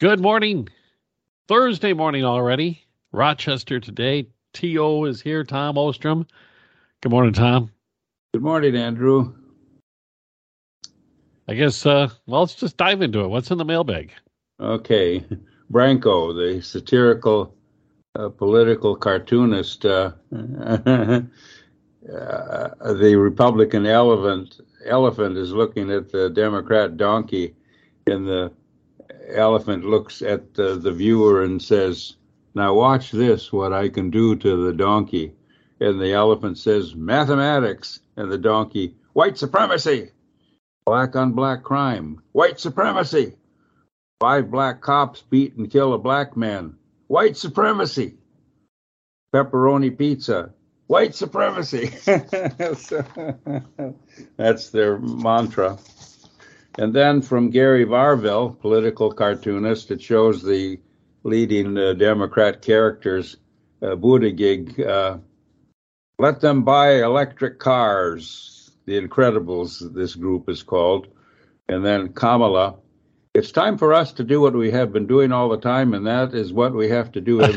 Good morning. Thursday morning already. Rochester today. T.O. is here. Tom Ostrom. Good morning, Tom. Good morning, Andrew. I guess, uh, well, let's just dive into it. What's in the mailbag? Okay. Branco, the satirical uh, political cartoonist, uh, uh, the Republican elephant, elephant is looking at the Democrat donkey, in the elephant looks at the, the viewer and says, Now watch this, what I can do to the donkey. And the elephant says, Mathematics. And the donkey, White supremacy. Black on black crime. White supremacy. Five black cops beat and kill a black man. White supremacy. Pepperoni pizza. White supremacy. That's their mantra. And then from Gary Varvel, political cartoonist, it shows the leading uh, Democrat characters, uh, Buttigieg, uh, let them buy electric cars. The Incredibles, this group is called. And then Kamala, it's time for us to do what we have been doing all the time, and that is what we have to do.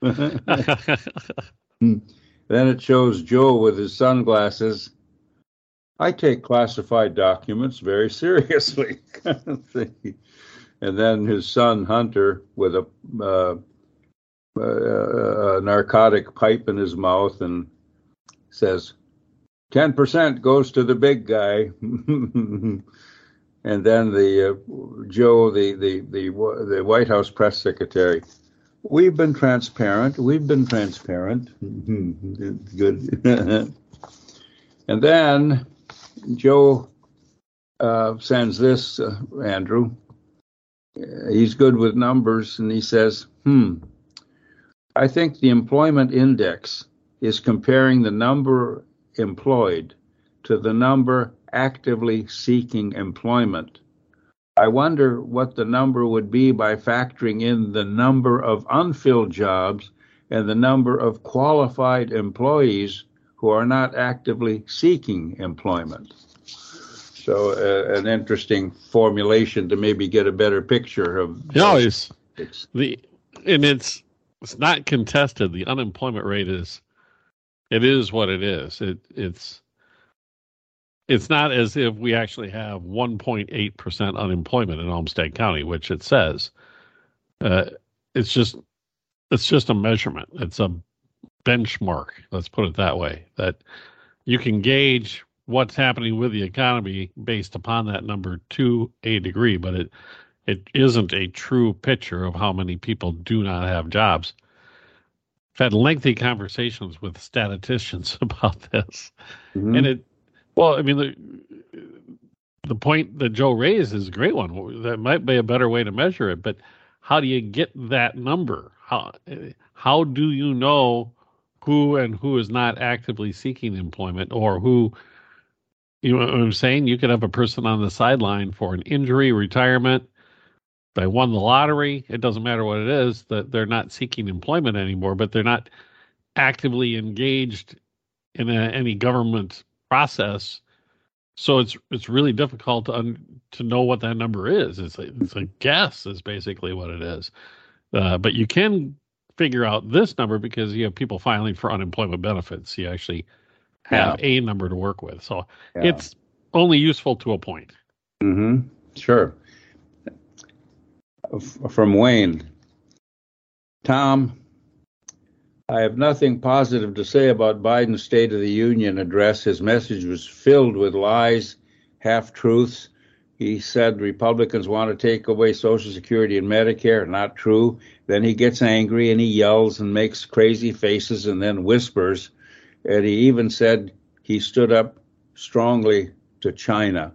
then it shows Joe with his sunglasses I take classified documents very seriously. and then his son Hunter, with a, uh, a narcotic pipe in his mouth, and says, 10% goes to the big guy. and then the uh, Joe, the, the, the, the White House press secretary, we've been transparent. We've been transparent. Good. and then Joe uh, sends this, uh, Andrew. He's good with numbers, and he says, hmm, I think the employment index is comparing the number employed to the number actively seeking employment. I wonder what the number would be by factoring in the number of unfilled jobs and the number of qualified employees who are not actively seeking employment. So, uh, an interesting formulation to maybe get a better picture of. No, it's, it's the and it's it's not contested. The unemployment rate is it is what it is. It it's it's not as if we actually have 1.8 percent unemployment in Olmsted County, which it says. Uh, it's just it's just a measurement. It's a benchmark. Let's put it that way. That you can gauge what's happening with the economy based upon that number to a degree, but it it isn't a true picture of how many people do not have jobs. I've had lengthy conversations with statisticians about this, mm-hmm. and it. Well, I mean the the point that Joe raised is a great one. That might be a better way to measure it, but how do you get that number? How how do you know who and who is not actively seeking employment or who you know what I'm saying? You could have a person on the sideline for an injury, retirement. They won the lottery. It doesn't matter what it is that they're not seeking employment anymore, but they're not actively engaged in a, any government process. So it's it's really difficult to un, to know what that number is. It's a, it's a guess is basically what it is. Uh, but you can figure out this number because you have people filing for unemployment benefits. You actually have yeah. a number to work with. So yeah. it's only useful to a point. Mm-hmm. Sure. From Wayne, Tom, I have nothing positive to say about Biden's State of the Union address. His message was filled with lies, half truths. He said Republicans want to take away Social Security and Medicare. Not true. Then he gets angry and he yells and makes crazy faces and then whispers and he even said he stood up strongly to China.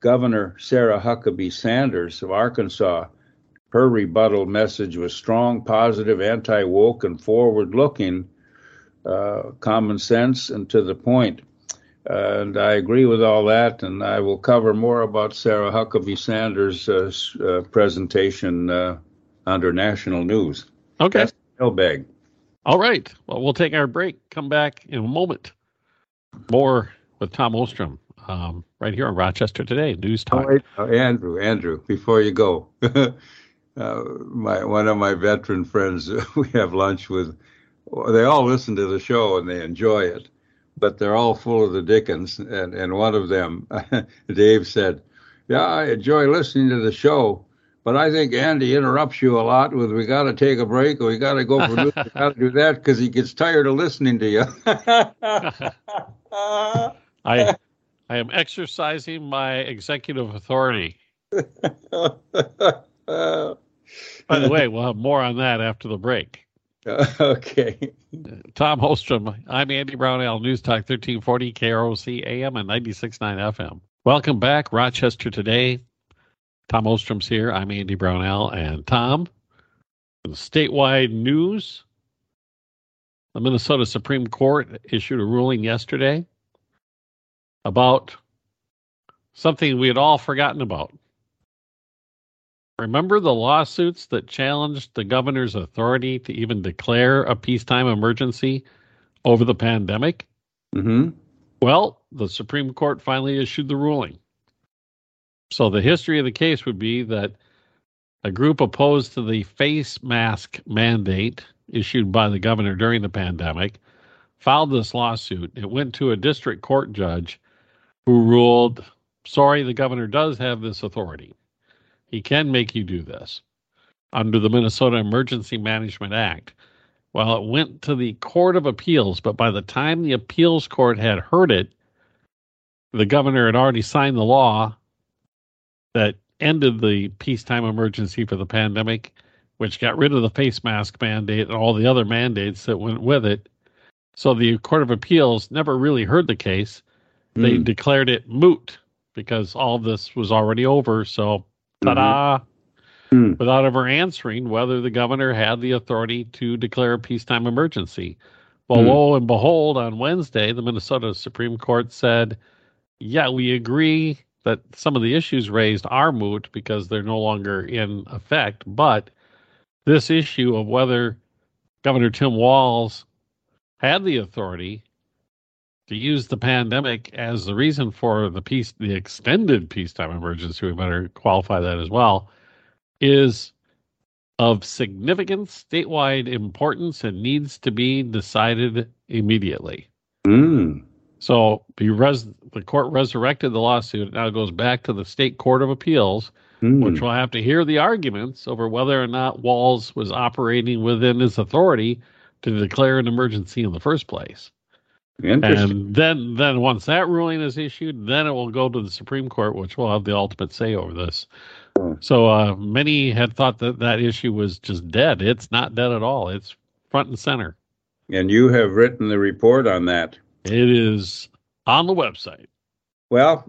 Governor Sarah Huckabee Sanders of Arkansas, her rebuttal message was strong, positive, anti woke, and forward looking, uh, common sense, and to the point. And I agree with all that, and I will cover more about Sarah Huckabee Sanders' uh, uh, presentation uh, under national news. Okay. That's mailbag. All right. Well, we'll take our break. Come back in a moment. More with Tom Ostrom um, right here on Rochester Today News Talk. Oh, oh, Andrew, Andrew, before you go, uh, my one of my veteran friends, we have lunch with. They all listen to the show and they enjoy it, but they're all full of the Dickens. And and one of them, Dave said, "Yeah, I enjoy listening to the show." But I think Andy interrupts you a lot with "We got to take a break," or "We got to go for news," "We got to do that," because he gets tired of listening to you. I I am exercising my executive authority. By the way, we'll have more on that after the break. okay. Tom Ostrom, I'm Andy Brownell, News Talk 1340 KROC AM and 96.9 FM. Welcome back, Rochester Today. Tom Ostrom's here. I'm Andy Brownell. And Tom, statewide news. The Minnesota Supreme Court issued a ruling yesterday about something we had all forgotten about. Remember the lawsuits that challenged the governor's authority to even declare a peacetime emergency over the pandemic? Mm-hmm. Well, the Supreme Court finally issued the ruling. So the history of the case would be that a group opposed to the face mask mandate issued by the governor during the pandemic filed this lawsuit. It went to a district court judge who ruled sorry, the governor does have this authority. He can make you do this under the Minnesota Emergency Management Act. Well, it went to the Court of Appeals, but by the time the appeals court had heard it, the governor had already signed the law that ended the peacetime emergency for the pandemic, which got rid of the face mask mandate and all the other mandates that went with it. So the Court of Appeals never really heard the case. They mm. declared it moot because all this was already over. So, ta da! Mm-hmm. Without ever answering whether the governor had the authority to declare a peacetime emergency. Well, mm. lo and behold, on Wednesday, the Minnesota Supreme Court said, yeah, we agree that some of the issues raised are moot because they're no longer in effect. But this issue of whether Governor Tim Walz had the authority to use the pandemic as the reason for the peace, the extended peacetime emergency, we better qualify that as well, is of significant statewide importance and needs to be decided immediately. Mm. So res- the court resurrected the lawsuit. It now goes back to the state court of appeals, mm. which will have to hear the arguments over whether or not Walz was operating within his authority to declare an emergency in the first place. And then, then once that ruling is issued, then it will go to the Supreme Court, which will have the ultimate say over this. Hmm. So uh, many had thought that that issue was just dead. It's not dead at all. It's front and center. And you have written the report on that. It is on the website. Well,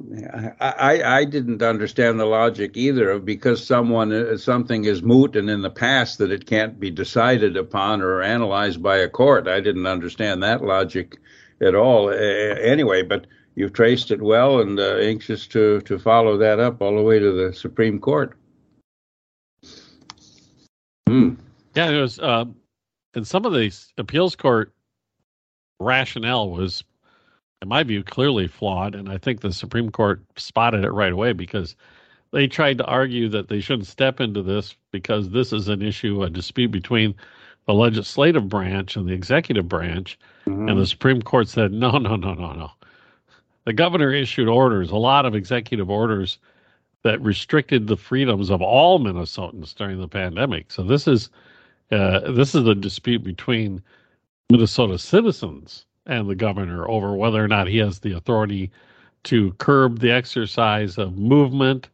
I, I didn't understand the logic either of because someone uh, something is moot and in the past that it can't be decided upon or analyzed by a court. I didn't understand that logic at all. Anyway, but you've traced it well and uh, anxious to, to follow that up all the way to the Supreme Court. Hmm. Yeah, it was. Uh, and some of the appeals court rationale was, in my view, clearly flawed. And I think the Supreme Court spotted it right away because they tried to argue that they shouldn't step into this because this is an issue, a dispute between the legislative branch and the executive branch. Mm-hmm. And the Supreme Court said, no, no, no, no, no. The governor issued orders, a lot of executive orders that restricted the freedoms of all Minnesotans during the pandemic. So this is uh, this is a dispute between Minnesota citizens and the governor over whether or not he has the authority to curb the exercise of movement,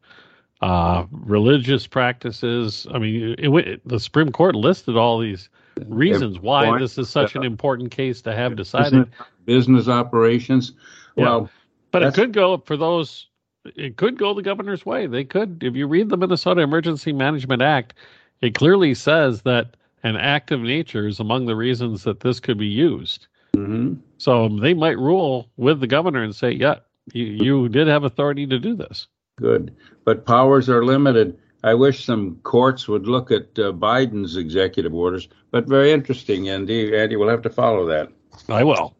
uh, religious practices. I mean, it, it, the Supreme Court listed all these reasons why this is such an important case to have decided. Business operations. Well, yeah. but it could go for those. It could go the governor's way. They could, if you read the Minnesota Emergency Management Act, it clearly says that an act of nature is among the reasons that this could be used. Mm-hmm. So they might rule with the governor and say, "Yeah, you, you did have authority to do this." Good, but powers are limited. I wish some courts would look at uh, Biden's executive orders, but very interesting, Andy. Andy, we'll have to follow that. I will.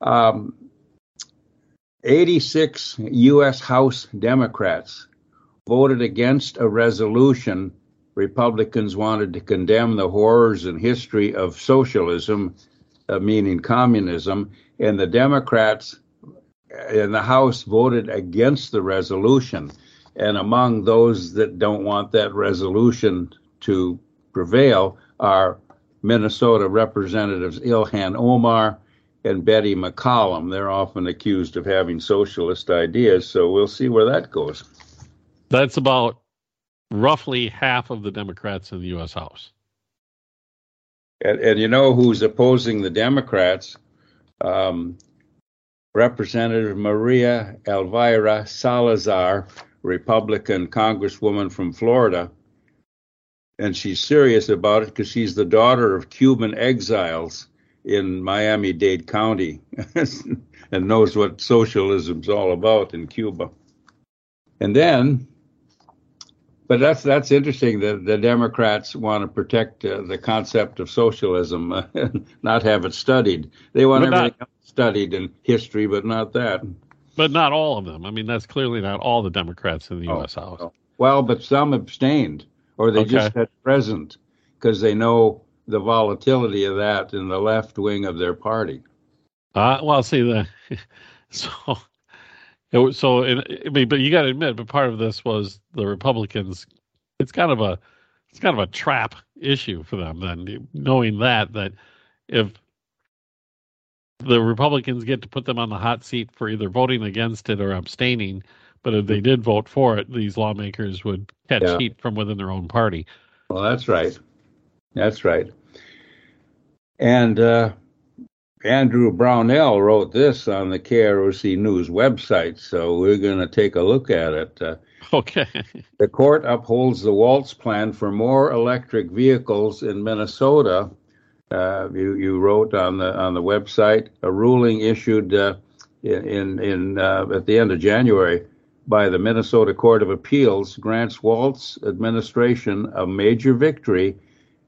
Um, 86 U.S. House Democrats voted against a resolution Republicans wanted to condemn the horrors and history of socialism, uh, meaning communism, and the Democrats in the House voted against the resolution. And among those that don't want that resolution to prevail are Minnesota Representatives Ilhan Omar and Betty McCollum. They're often accused of having socialist ideas, so we'll see where that goes. That's about roughly half of the Democrats in the U.S. House. And, and you know who's opposing the Democrats? Um, Representative Maria Elvira Salazar, Republican Congresswoman from Florida. And she's serious about it because she's the daughter of Cuban exiles in Miami Dade County and knows what socialism's all about in Cuba. And then but that's that's interesting that the Democrats want to protect uh, the concept of socialism, uh, not have it studied. They want but everything not, studied in history, but not that. But not all of them. I mean, that's clearly not all the Democrats in the oh, U.S. House. Oh. Well, but some abstained, or they okay. just had present because they know the volatility of that in the left wing of their party. Uh, well, see the so it so, I mean, but you got to admit, but part of this was the Republicans. It's kind of a, it's kind of a trap issue for them. Then knowing that that if the Republicans get to put them on the hot seat for either voting against it or abstaining, but if they did vote for it, these lawmakers would catch yeah. heat from within their own party. Well, that's right. That's right. And uh, Andrew Brownell wrote this on the KROC News website, so we're going to take a look at it. Uh, okay. the court upholds the Walz plan for more electric vehicles in Minnesota. Uh, you, you wrote on the on the website a ruling issued uh, in in uh, at the end of January by the Minnesota Court of Appeals grants Walz administration a major victory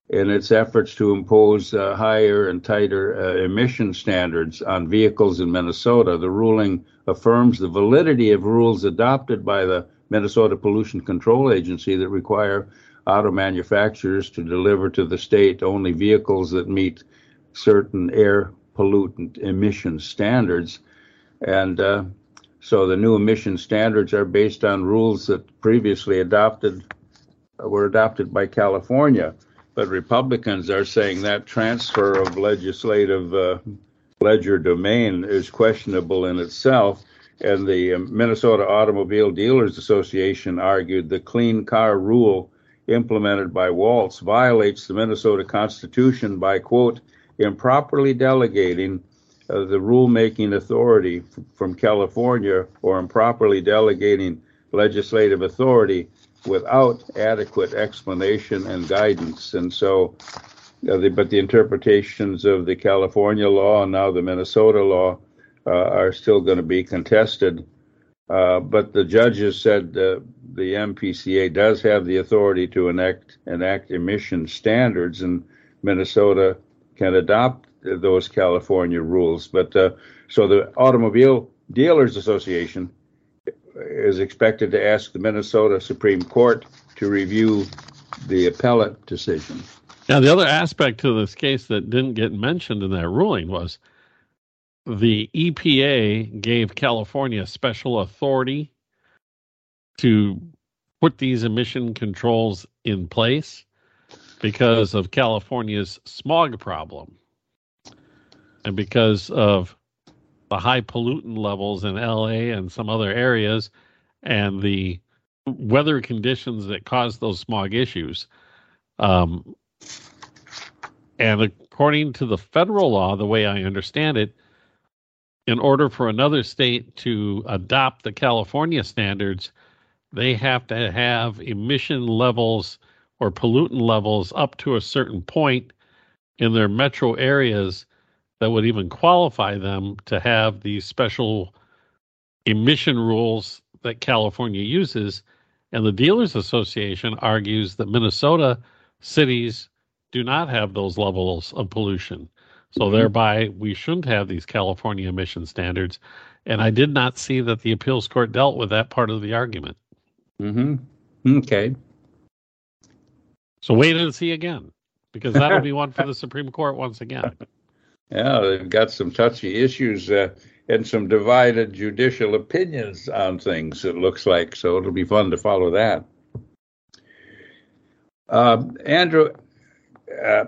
in its efforts to impose uh, higher and tighter uh, emission standards on vehicles in Minnesota. The ruling affirms the validity of rules adopted by the Minnesota Pollution Control Agency that require auto manufacturers to deliver to the state only vehicles that meet certain air pollutant emission standards. And uh, so the new emission standards are based on rules that previously adopted were adopted by California but Republicans are saying that transfer of legislative uh, ledger domain is questionable in itself. And the Minnesota Automobile Dealers Association argued the clean car rule implemented by Walz violates the Minnesota Constitution by, quote, improperly delegating uh, the rulemaking authority f- from California or improperly delegating legislative authority without adequate explanation and guidance. And so, uh, the, but the interpretations of the California law and now the Minnesota law uh, are still going to be contested. Uh, but the judges said the MPCA does have the authority to enact enact emission standards, and Minnesota can adopt those California rules. But uh, so the Automobile Dealers Association is expected to ask the Minnesota Supreme Court to review the appellate decision. Now, the other aspect to this case that didn't get mentioned in that ruling was the EPA gave California special authority to put these emission controls in place because of California's smog problem and because of the high pollutant levels in LA and some other areas and the weather conditions that cause those smog issues. Um, and according to the federal law, the way I understand it, in order for another state to adopt the California standards, they have to have emission levels or pollutant levels up to a certain point in their metro areas that would even qualify them to have these special emission rules that California uses. And the Dealers Association argues that Minnesota cities do not have those levels of pollution. So mm-hmm. thereby, we shouldn't have these California emission standards. And I did not see that the appeals court dealt with that part of the argument. Mm-hmm. Okay. So wait and see again, because that'll be one for the Supreme Court once again. Yeah, they've got some touchy issues uh, and some divided judicial opinions on things. It looks like so. It'll be fun to follow that. Uh, Andrew, uh,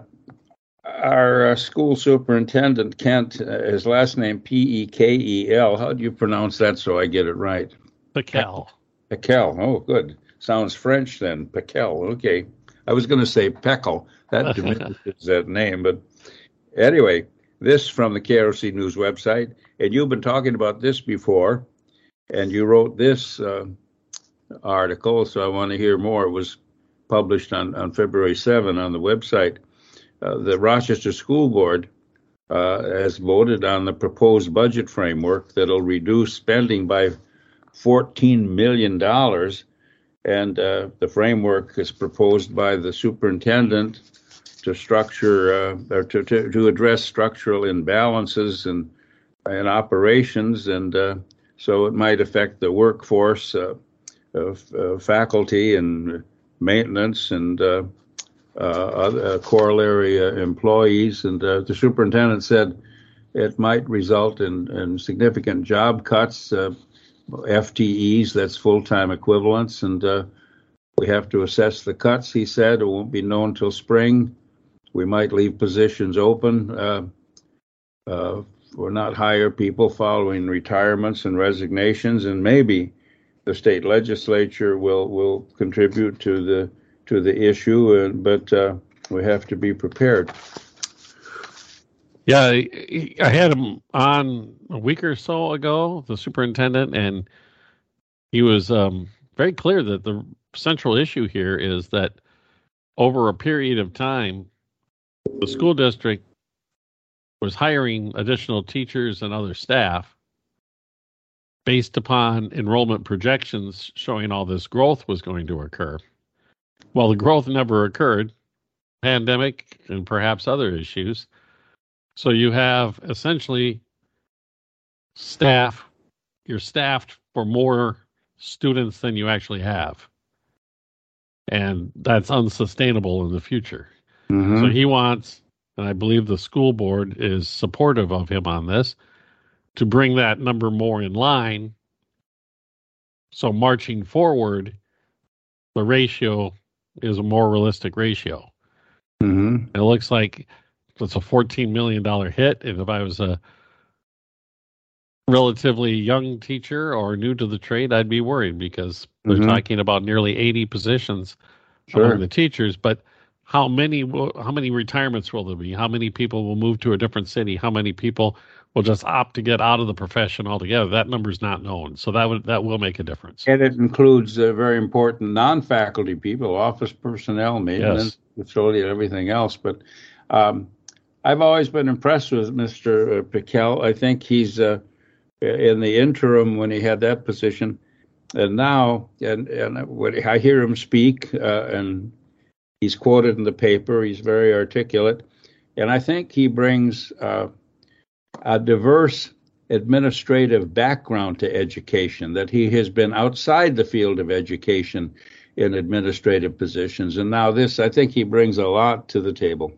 our uh, school superintendent Kent, uh, his last name P E K E L. How do you pronounce that so I get it right? Pekel. Pekel. Oh, good. Sounds French then. Pekel. Okay. I was going to say Pekel. That diminishes that name, but anyway, this from the KROC News website, and you've been talking about this before, and you wrote this uh, article, so I want to hear more. It was published on, on February 7 on the website. Uh, the Rochester School Board uh, has voted on the proposed budget framework that'll reduce spending by $14 million. And uh, the framework is proposed by the superintendent to structure uh, or to, to, to, address structural imbalances and in operations, and uh, so it might affect the workforce of faculty and maintenance and uh, uh, corollary employees. And the superintendent said it might result in, in significant job cuts, FTEs, that's full time equivalents, and we have to assess the cuts, he said. It won't be known till spring. We might leave positions open uh, uh, or not hire people following retirements and resignations, and maybe the state legislature will will contribute to the to the issue. Uh, but uh, we have to be prepared. Yeah, I had him on a week or so ago, the superintendent, and he was um, very clear that the central issue here is that over a period of time, the school district was hiring additional teachers and other staff based upon enrollment projections showing all this growth was going to occur. Well, the growth never occurred, pandemic and perhaps other issues. So you have essentially staff, you're staffed for more students than you actually have. And that's unsustainable in the future. Mm-hmm. So he wants, and I believe the school board is supportive of him on this, to bring that number more in line. So marching forward, the ratio is a more realistic ratio. Mm-hmm. It looks like it's a $14 million hit. And if I was a relatively young teacher or new to the trade, I'd be worried because they're mm-hmm. talking about nearly 80 positions sure. among the teachers. But how many will, how many retirements will there be? How many people will move to a different city? How many people will just opt to get out of the profession altogether? That number is not known, so that would that will make a difference. And it includes uh, very important non-faculty people, office personnel, maintenance, yes. custodian, everything else. But um, I've always been impressed with Mr. Uh, Pekel. I think he's uh, in the interim when he had that position, and now, and and when I hear him speak uh, and He's quoted in the paper. He's very articulate. And I think he brings uh, a diverse administrative background to education, that he has been outside the field of education in administrative positions. And now this, I think he brings a lot to the table.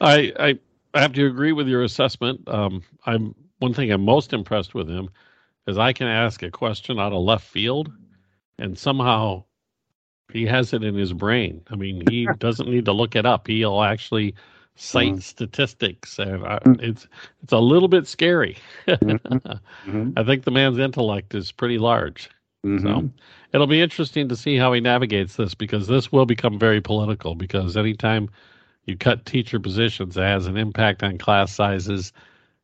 I, I, I have to agree with your assessment. Um, I'm one thing I'm most impressed with him is I can ask a question out of left field and somehow he has it in his brain. I mean, he doesn't need to look it up. He'll actually cite mm. statistics, and I, mm. it's it's a little bit scary. mm-hmm. mm-hmm. I think the man's intellect is pretty large. Mm-hmm. So it'll be interesting to see how he navigates this because this will become very political. Because anytime you cut teacher positions, it has an impact on class sizes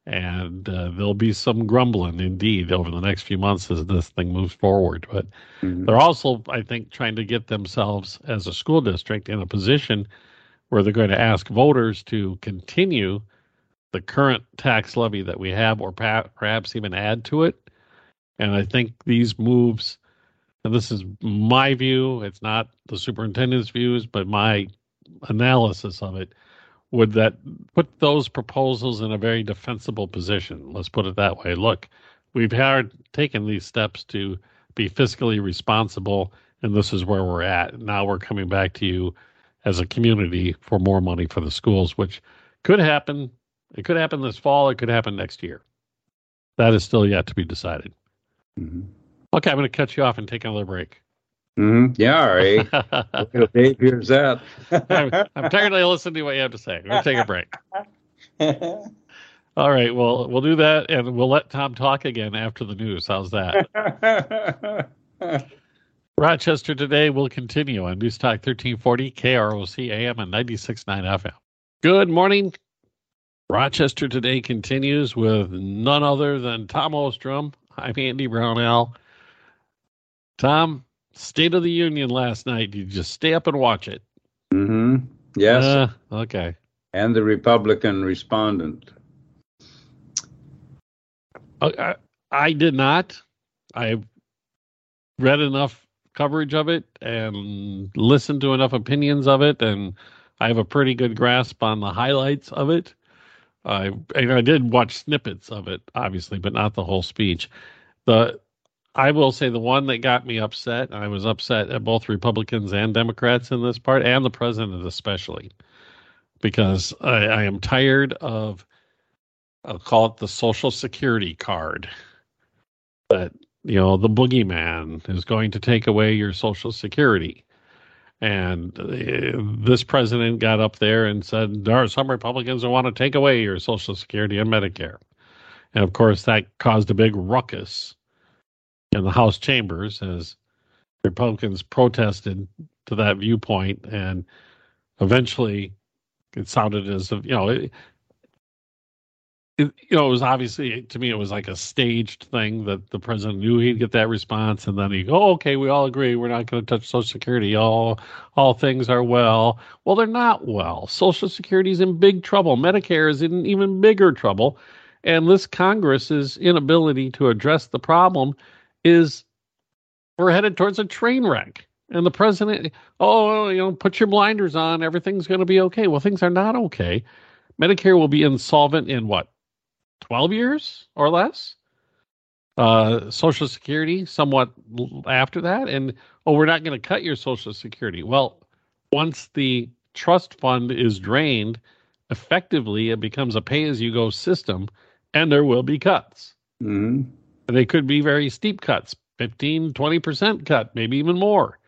and uh, there'll be some grumbling indeed over the next few months as this thing moves forward. But mm-hmm. they're also, I think, trying to get themselves as a school district in a position where they're going to ask voters to continue the current tax levy that we have, or perhaps even add to it. And I think these moves, and this is my view, it's not the superintendent's views, but my analysis of it would that put those proposals in a very defensible position? Let's put it that way. Look, we've had taken these steps to be fiscally responsible, and this is where we're at. Now we're coming back to you as a community for more money for the schools, which could happen. It could happen this fall. It could happen next year. That is still yet to be decided. Mm-hmm. Okay, I'm going to cut you off and take another break. Mm-hmm. Yeah, all right. Dave hears that. I'm, I'm tired of listening to what you have to say. We'll take a break. all right. Well, we'll do that, and we'll let Tom talk again after the news. How's that? Rochester today will continue on News Talk 1340 KROC AM and 96.9 FM. Good morning. Rochester today continues with none other than Tom Ostrom. I'm Andy Brownell. Tom, State of the Union last night. You just stay up and watch it. Mm-hmm. Yes. Uh, okay. And the Republican respondent. Uh, I, I did not. I read enough coverage of it and listened to enough opinions of it, and I have a pretty good grasp on the highlights of it. I I did watch snippets of it, obviously, but not the whole speech. The I will say the one that got me upset, I was upset at both Republicans and Democrats in this part, and the president especially, because I, I am tired of, I'll call it the Social Security card. That, you know, the boogeyman is going to take away your Social Security. And uh, this president got up there and said, There are some Republicans who want to take away your Social Security and Medicare. And of course, that caused a big ruckus in the House chambers as Republicans protested to that viewpoint, and eventually it sounded as if you know it, it, you know it was obviously to me it was like a staged thing that the president knew he'd get that response, and then he go, oh, "Okay, we all agree we're not going to touch Social Security. All all things are well." Well, they're not well. Social Security is in big trouble. Medicare is in even bigger trouble, and this Congress's inability to address the problem is we're headed towards a train wreck. And the president, oh, you know, put your blinders on. Everything's going to be okay. Well, things are not okay. Medicare will be insolvent in what, 12 years or less? Uh, Social Security, somewhat after that. And, oh, we're not going to cut your Social Security. Well, once the trust fund is drained, effectively it becomes a pay as you go system and there will be cuts. Mm-hmm. They could be very steep cuts, 15, 20% cut, maybe even more,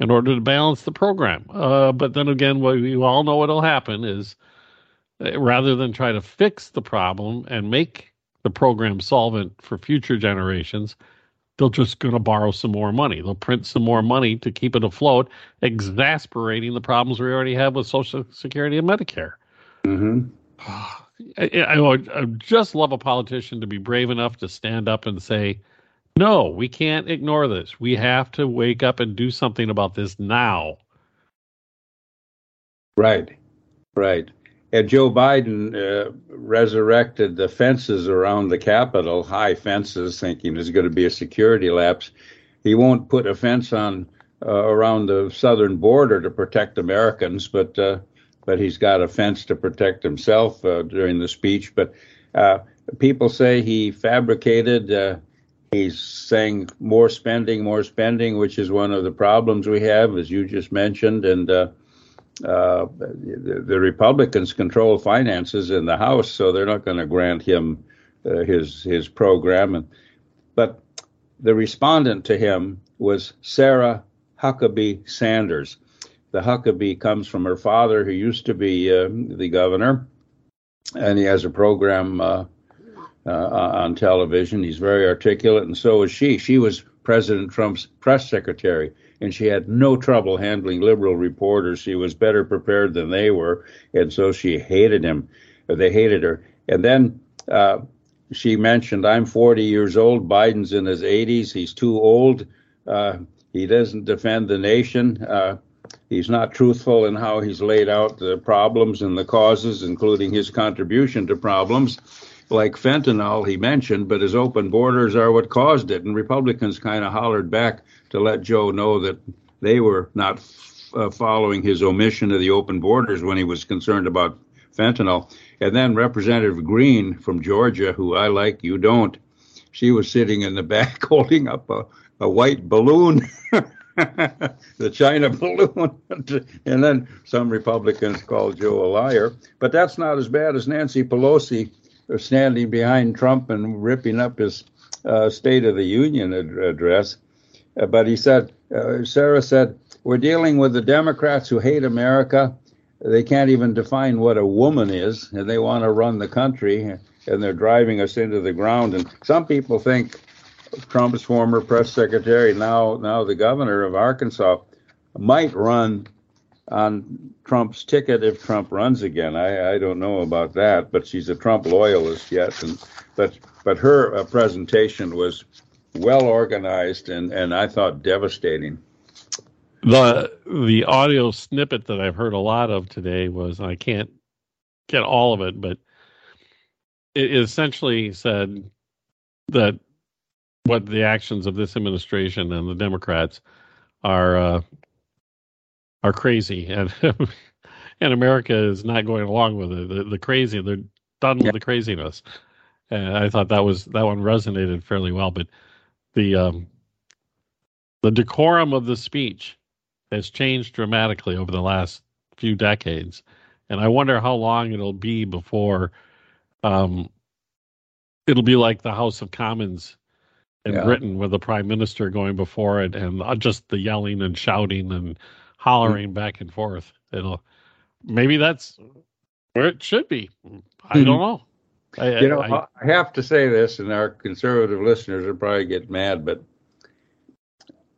in order to balance the program. Uh, but then again, what we all know what'll happen is uh, rather than try to fix the problem and make the program solvent for future generations, they're just going to borrow some more money. They'll print some more money to keep it afloat, exasperating the problems we already have with Social Security and Medicare. Mm-hmm. I, I, I just love a politician to be brave enough to stand up and say, no, we can't ignore this. We have to wake up and do something about this now. Right, right. And Joe Biden uh, resurrected the fences around the Capitol, high fences, thinking there's going to be a security lapse. He won't put a fence on uh, around the southern border to protect Americans, but uh, but he's got a fence to protect himself uh, during the speech. But uh, people say he fabricated. Uh, he's saying more spending, more spending, which is one of the problems we have, as you just mentioned. And uh, uh, the, the, Republicans control finances in the House, so they're not going to grant him uh, his his program. And, but the respondent to him was Sarah Huckabee Sanders the Huckabee comes from her father, who used to be uh, the governor, and he has a program uh, uh, on television. He's very articulate, and so is she. She was President Trump's press secretary, and she had no trouble handling liberal reporters. She was better prepared than they were, and so she hated him. They hated her. And then uh, she mentioned, I'm 40 years old. Biden's in his 80s. He's too old. Uh, he doesn't defend the nation. He's not truthful in how he's laid out the problems and the causes, including his contribution to problems like fentanyl he mentioned, but his open borders are what caused it. And Republicans kind of hollered back to let Joe know that they were not uh, following his omission of the open borders when he was concerned about fentanyl. And then Representative Greene from Georgia, who I like, you don't, she was sitting in the back holding up a, a white balloon. the China balloon. and then some Republicans called Joe a liar. But that's not as bad as Nancy Pelosi standing behind Trump and ripping up his uh, State of the Union ad- address. Uh, but he said, uh, Sarah said, we're dealing with the Democrats who hate America. They can't even define what a woman is, and they want to run the country, and they're driving us into the ground. And some people think Trump's former press secretary, now now the governor of Arkansas, might run on Trump's ticket if Trump runs again. I, I don't know about that, but she's a Trump loyalist yet. And but but her uh, presentation was well organized and and I thought devastating. The the audio snippet that I've heard a lot of today was I can't get all of it, but it essentially said that what the actions of this administration and the Democrats are uh, are crazy, and and America is not going along with it. The, the crazy, they're done with the craziness. And I thought that was that one resonated fairly well. But the um, the decorum of the speech has changed dramatically over the last few decades, and I wonder how long it'll be before um, it'll be like the House of Commons in yeah. Britain with the prime minister going before it and just the yelling and shouting and hollering mm-hmm. back and forth. It'll maybe that's where it should be. I don't know. I, you know, I, I, have to say this, and our conservative listeners will probably get mad, but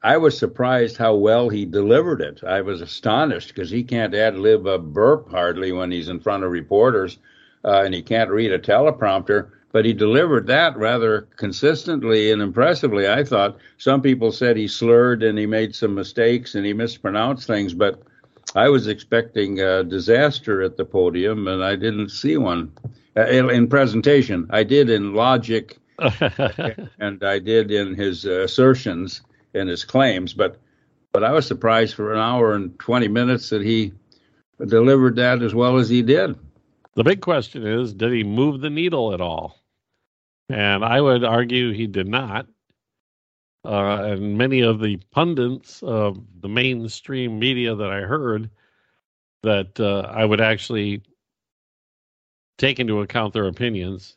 I was surprised how well he delivered it. I was astonished because he can't ad lib a burp hardly when he's in front of reporters, uh, and he can't read a teleprompter but he delivered that rather consistently and impressively. I thought some people said he slurred and he made some mistakes and he mispronounced things, but I was expecting a disaster at the podium and I didn't see one uh, in presentation. I did in logic and I did in his assertions and his claims, but but I was surprised for an hour and 20 minutes that he delivered that as well as he did. The big question is, did he move the needle at all? And I would argue he did not. Uh, and many of the pundits of the mainstream media that I heard that uh, I would actually take into account their opinions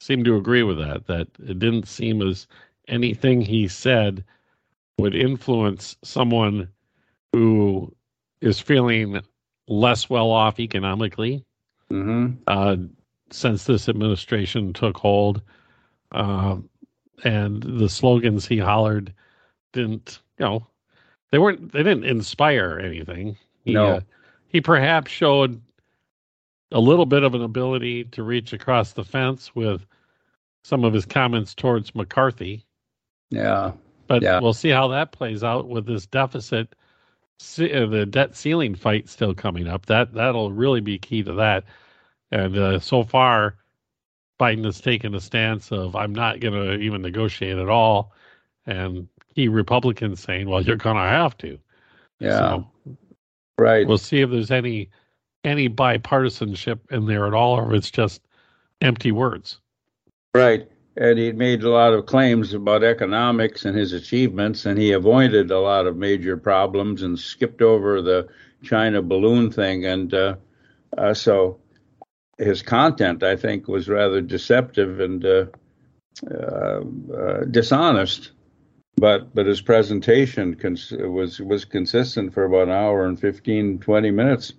seem to agree with that, that it didn't seem as anything he said would influence someone who is feeling less well off economically. Mm-hmm. Uh, since this administration took hold. Uh, and the slogans he hollered didn't, you know, they weren't, they didn't inspire anything. He, no. Uh, he perhaps showed a little bit of an ability to reach across the fence with some of his comments towards McCarthy. Yeah. But yeah. we'll see how that plays out with this deficit, uh, the debt ceiling fight still coming up. That that'll really be key to that. And uh, so far, Biden has taken a stance of I'm not going to even negotiate at all, and key Republicans saying, "Well, you're going to have to." Yeah, so right. We'll see if there's any any bipartisanship in there at all, or if it's just empty words. Right. And he made a lot of claims about economics and his achievements, and he avoided a lot of major problems and skipped over the China balloon thing. And uh, uh, so his content, I think, was rather deceptive and uh, uh, uh, dishonest. But but his presentation cons- was was consistent for about an hour and 15, 20 minutes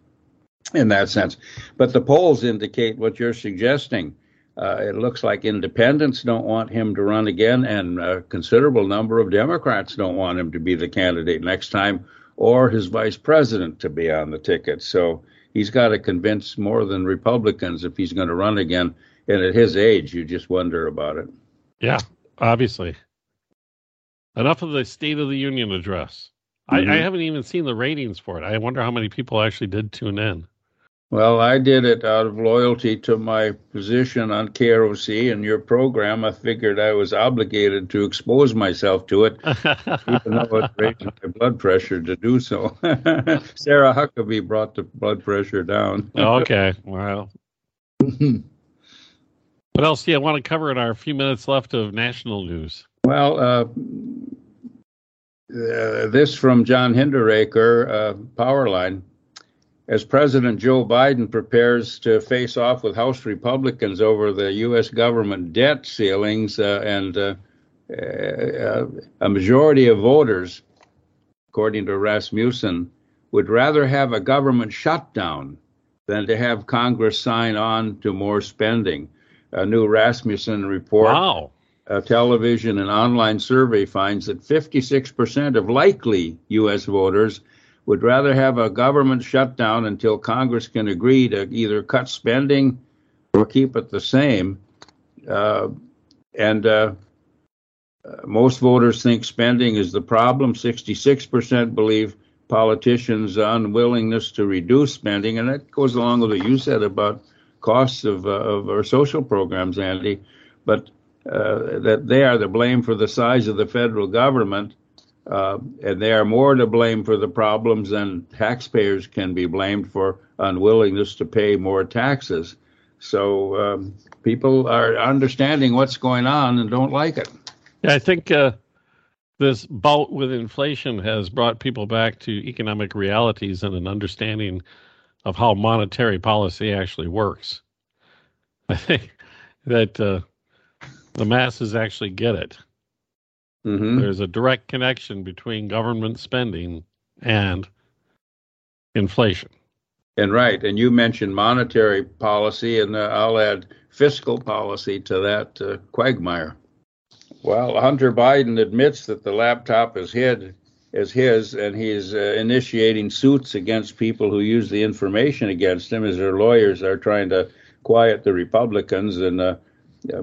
in that sense. But the polls indicate what you're suggesting. Uh, it looks like independents don't want him to run again, and a considerable number of Democrats don't want him to be the candidate next time, or his vice president to be on the ticket. So he's got to convince more than Republicans if he's going to run again. And at his age, you just wonder about it. Yeah, obviously. Enough of the State of the Union address. Mm-hmm. I, I, mm-hmm. haven't even seen the ratings for it. I wonder how many people actually did tune in. Well, I did it out of loyalty to my position on KROC and your program. I figured I was obligated to expose myself to it, even though it raised my blood pressure to do so. Sarah Huckabee brought the blood pressure down. okay, well. what else do you want to cover in our few minutes left of national news? Well, uh, uh, this from John Hinderaker, uh, Powerline as President Joe Biden prepares to face off with House Republicans over the U.S. government debt ceilings, uh, and uh, uh, a majority of voters, according to Rasmussen, would rather have a government shutdown than to have Congress sign on to more spending. A new Rasmussen report. Wow. A television and online survey finds that 56% of likely U.S. voters would rather have a government shutdown until Congress can agree to either cut spending or keep it the same. Uh, and uh, most voters think spending is the problem. 66% believe politicians' unwillingness to reduce spending, and that goes along with what you said about costs of, uh, of our social programs, Andy. But uh, that they are the blame for the size of the federal government uh, and they are more to blame for the problems than taxpayers can be blamed for unwillingness to pay more taxes. So um, people are understanding what's going on and don't like it. Yeah, I think uh, this bout with inflation has brought people back to economic realities and an understanding of how monetary policy actually works. I think that uh, the masses actually get it. Mm-hmm. There's a direct connection between government spending and inflation. And right, and you mentioned monetary policy, and uh, I'll add fiscal policy to that uh, quagmire. Well, Hunter Biden admits that the laptop is hid as his, and he's uh, initiating suits against people who use the information against him, as their lawyers are trying to quiet the Republicans and uh,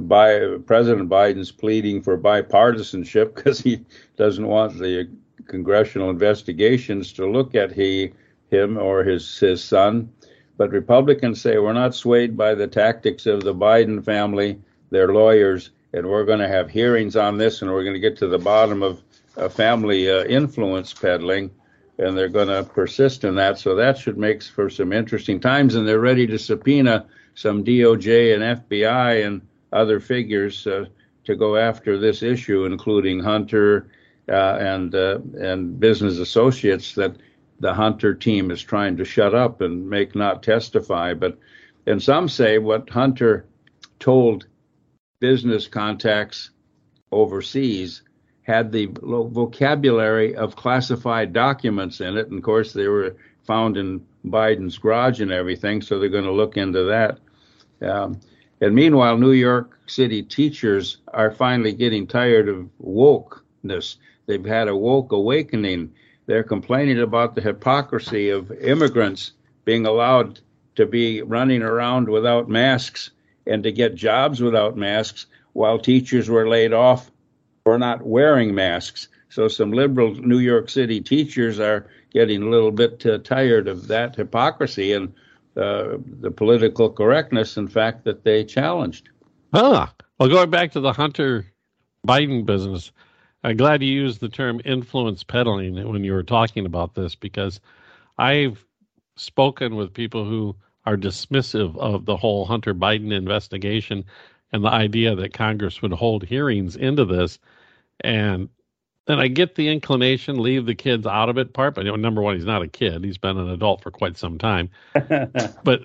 by President Biden's pleading for bipartisanship because he doesn't want the congressional investigations to look at he, him, or his his son. But Republicans say we're not swayed by the tactics of the Biden family, their lawyers, and we're going to have hearings on this, and we're going to get to the bottom of uh, family uh, influence peddling, and they're going to persist in that. So that should make for some interesting times, and they're ready to subpoena some DOJ and FBI and other figures uh, to go after this issue, including Hunter uh, and uh, and business associates that the Hunter team is trying to shut up and make not testify. But and some say what Hunter told business contacts overseas had the vocabulary of classified documents in it. And of course, they were found in Biden's garage and everything, so they're going to look into that. Um, and meanwhile, New York City teachers are finally getting tired of wokeness. They've had a woke awakening. They're complaining about the hypocrisy of immigrants being allowed to be running around without masks and to get jobs without masks while teachers were laid off for not wearing masks. So some liberal New York City teachers are getting a little bit uh, tired of that hypocrisy and uh, the political correctness, in fact, that they challenged. Ah, well, going back to the Hunter Biden business, I'm glad you used the term influence peddling when you were talking about this because I've spoken with people who are dismissive of the whole Hunter Biden investigation and the idea that Congress would hold hearings into this. And then I get the inclination, leave the kids out of it part. But you know, number one, he's not a kid; he's been an adult for quite some time. but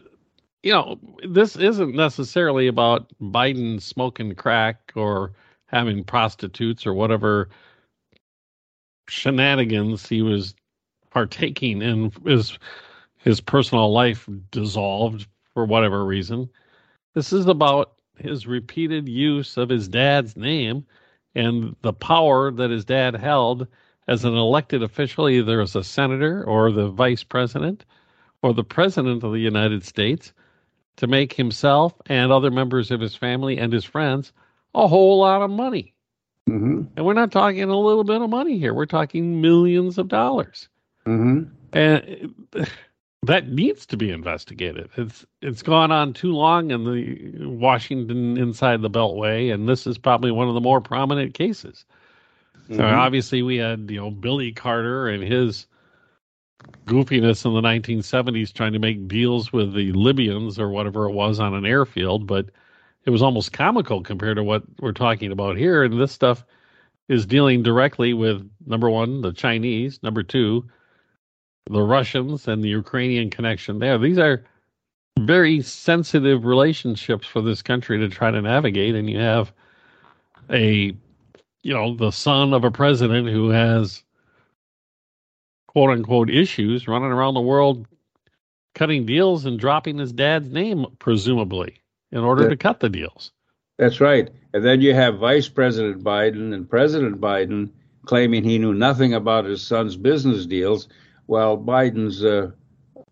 you know, this isn't necessarily about Biden smoking crack or having prostitutes or whatever shenanigans he was partaking in his his personal life dissolved for whatever reason. This is about his repeated use of his dad's name and the power that his dad held as an elected official, either as a senator or the vice president or the president of the United States, to make himself and other members of his family and his friends a whole lot of money. Mm-hmm. And we're not talking a little bit of money here. We're talking millions of dollars. Mm-hmm. And that needs to be investigated. It's it's gone on too long in the Washington inside the Beltway, and this is probably one of the more prominent cases. Mm-hmm. So obviously, we had you know Billy Carter and his goofiness in the 1970s trying to make deals with the Libyans or whatever it was on an airfield, but it was almost comical compared to what we're talking about here. And this stuff is dealing directly with number one, the Chinese, number two, the Russians and the Ukrainian connection there. These are very sensitive relationships for this country to try to navigate. And you have a, you know, the son of a president who has quote unquote issues running around the world cutting deals and dropping his dad's name, presumably, in order that, to cut the deals. That's right. And then you have Vice President Biden and President Biden claiming he knew nothing about his son's business deals while Biden's uh,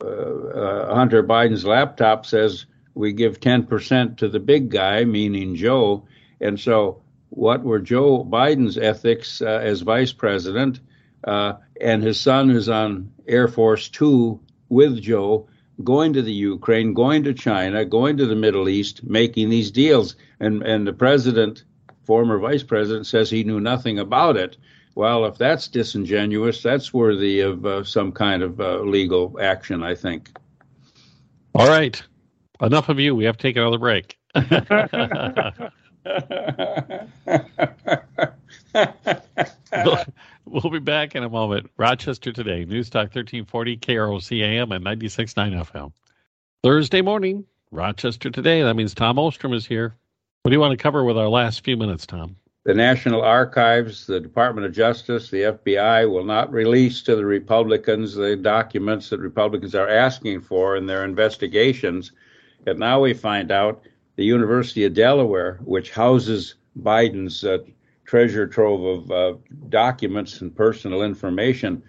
uh, uh, Hunter Biden's laptop says we give 10% to the big guy, meaning Joe. And so, what were Joe Biden's ethics uh, as vice president? Uh, and his son is on Air Force Two with Joe, going to the Ukraine, going to China, going to the Middle East, making these deals. And and the president, former vice president, says he knew nothing about it. Well, if that's disingenuous, that's worthy of uh, some kind of uh, legal action, I think. All right. Enough of you. We have to take another break. we'll, be back in a moment. Rochester Today, News Talk 1340, KROC AM and 96.9 FM. Thursday morning, Rochester Today. That means Tom Ostrom is here. What do you want to cover with our last few minutes, Tom? The National Archives, the Department of Justice, the FBI will not release to the Republicans the documents that Republicans are asking for in their investigations. And now we find out the University of Delaware, which houses Biden's uh, treasure trove of uh, documents and personal information,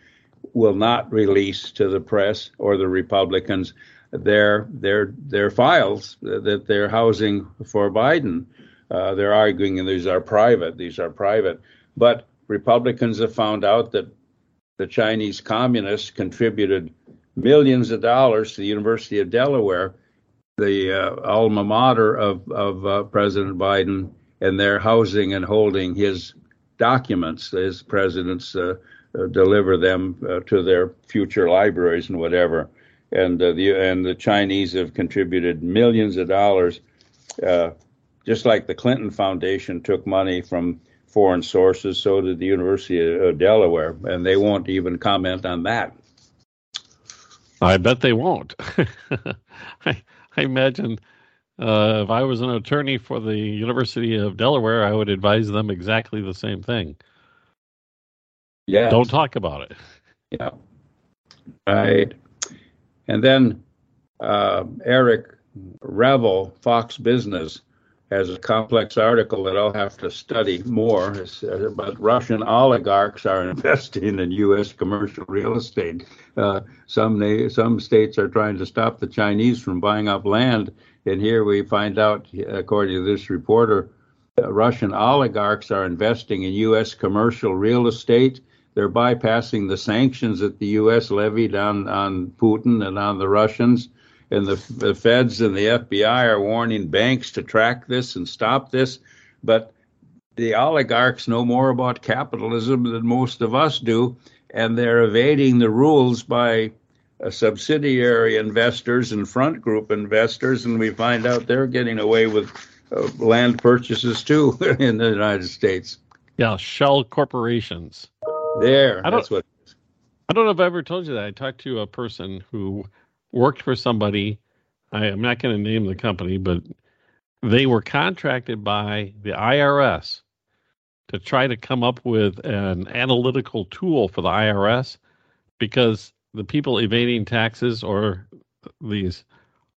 will not release to the press or the Republicans their their their files that they're housing for Biden. Uh, they're arguing and these are private. These are private. But Republicans have found out that the Chinese communists contributed millions of dollars to the University of Delaware, the uh, alma mater of, of uh, President Biden, and they're housing and holding his documents. His presidents uh, uh, deliver them uh, to their future libraries and whatever. And the and the Chinese have contributed millions of dollars just like the Clinton Foundation took money from foreign sources, so did the University of Delaware, and they won't even comment on that. I bet they won't. I, I, imagine uh, if I was an attorney for the University of Delaware, I would advise them exactly the same thing. Yeah. Don't talk about it. Yeah. Right. And then uh, Eric Revell, Fox Business, has a complex article that I'll have to study more. Uh, but Russian oligarchs are investing in U.S. commercial real estate. Uh, some some states are trying to stop the Chinese from buying up land, and here we find out, according to this reporter, uh, Russian oligarchs are investing in U.S. commercial real estate. They're bypassing the sanctions that the U.S. levied on on Putin and on the Russians and the, the feds and the FBI are warning banks to track this and stop this. But the oligarchs know more about capitalism than most of us do, and they're evading the rules by uh, subsidiary investors and front group investors, and we find out they're getting away with uh, land purchases too in the United States. Yeah, shell corporations. There, I that's what. I don't know if I ever told you that. I talked to a person who worked for somebody. I, am not going to name the company, but they were contracted by the IRS to try to come up with an analytical tool for the IRS because the people evading taxes or these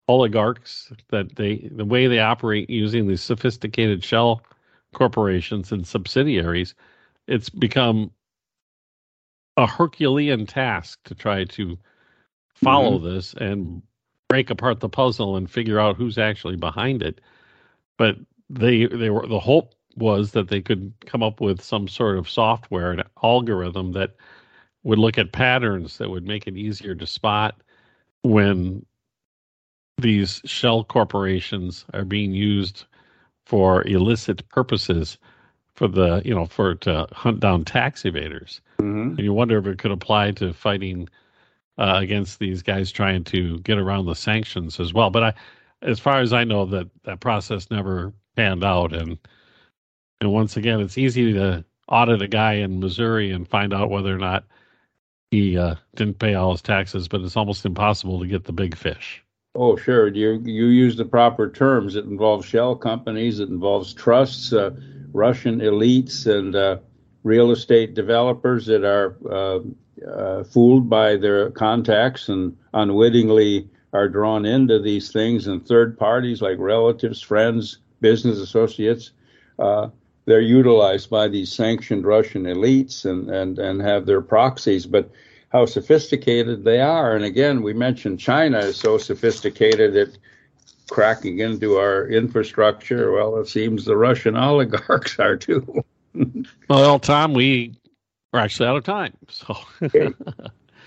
oligarchs that they the way they operate using these sophisticated shell corporations and subsidiaries it's become a herculean task to try to follow mm-hmm. this and break apart the puzzle and figure out who's actually behind it. But they they were the hope was that they could come up with some sort of software, an algorithm that would look at patterns that would make it easier to spot when these shell corporations are being used for illicit purposes for the you know for to hunt down tax evaders hmm and you wonder if it could apply to fighting uh, against these guys trying to get around the sanctions as well but i as far as i know that that process never panned out and and once again it's easy to audit a guy in missouri and find out whether or not he uh, didn't pay all his taxes but it's almost impossible to get the big fish Oh, sure. You you use the proper terms. It involves shell companies. It involves trusts, uh, Russian elites, and uh, real estate developers that are uh, fooled by their contacts and unwittingly are drawn into these things. And third parties like relatives, friends, business associates, uh, they're utilized by these sanctioned Russian elites and and and have their proxies, but how sophisticated they are. And again, we mentioned China is so sophisticated at cracking into our infrastructure. Well, it seems the Russian oligarchs are too. Well, Tom, we are actually out of time. So Okay.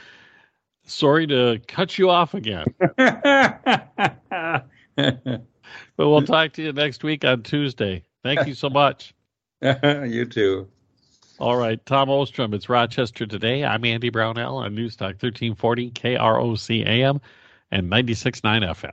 sorry to cut you off again. But we'll talk to you next week on Tuesday. Thank you so much. you too. All right, Tom Ostrom, it's Rochester Today. I'm Andy Brownell on Newstalk 1340 KROC AM and 96.9 FM.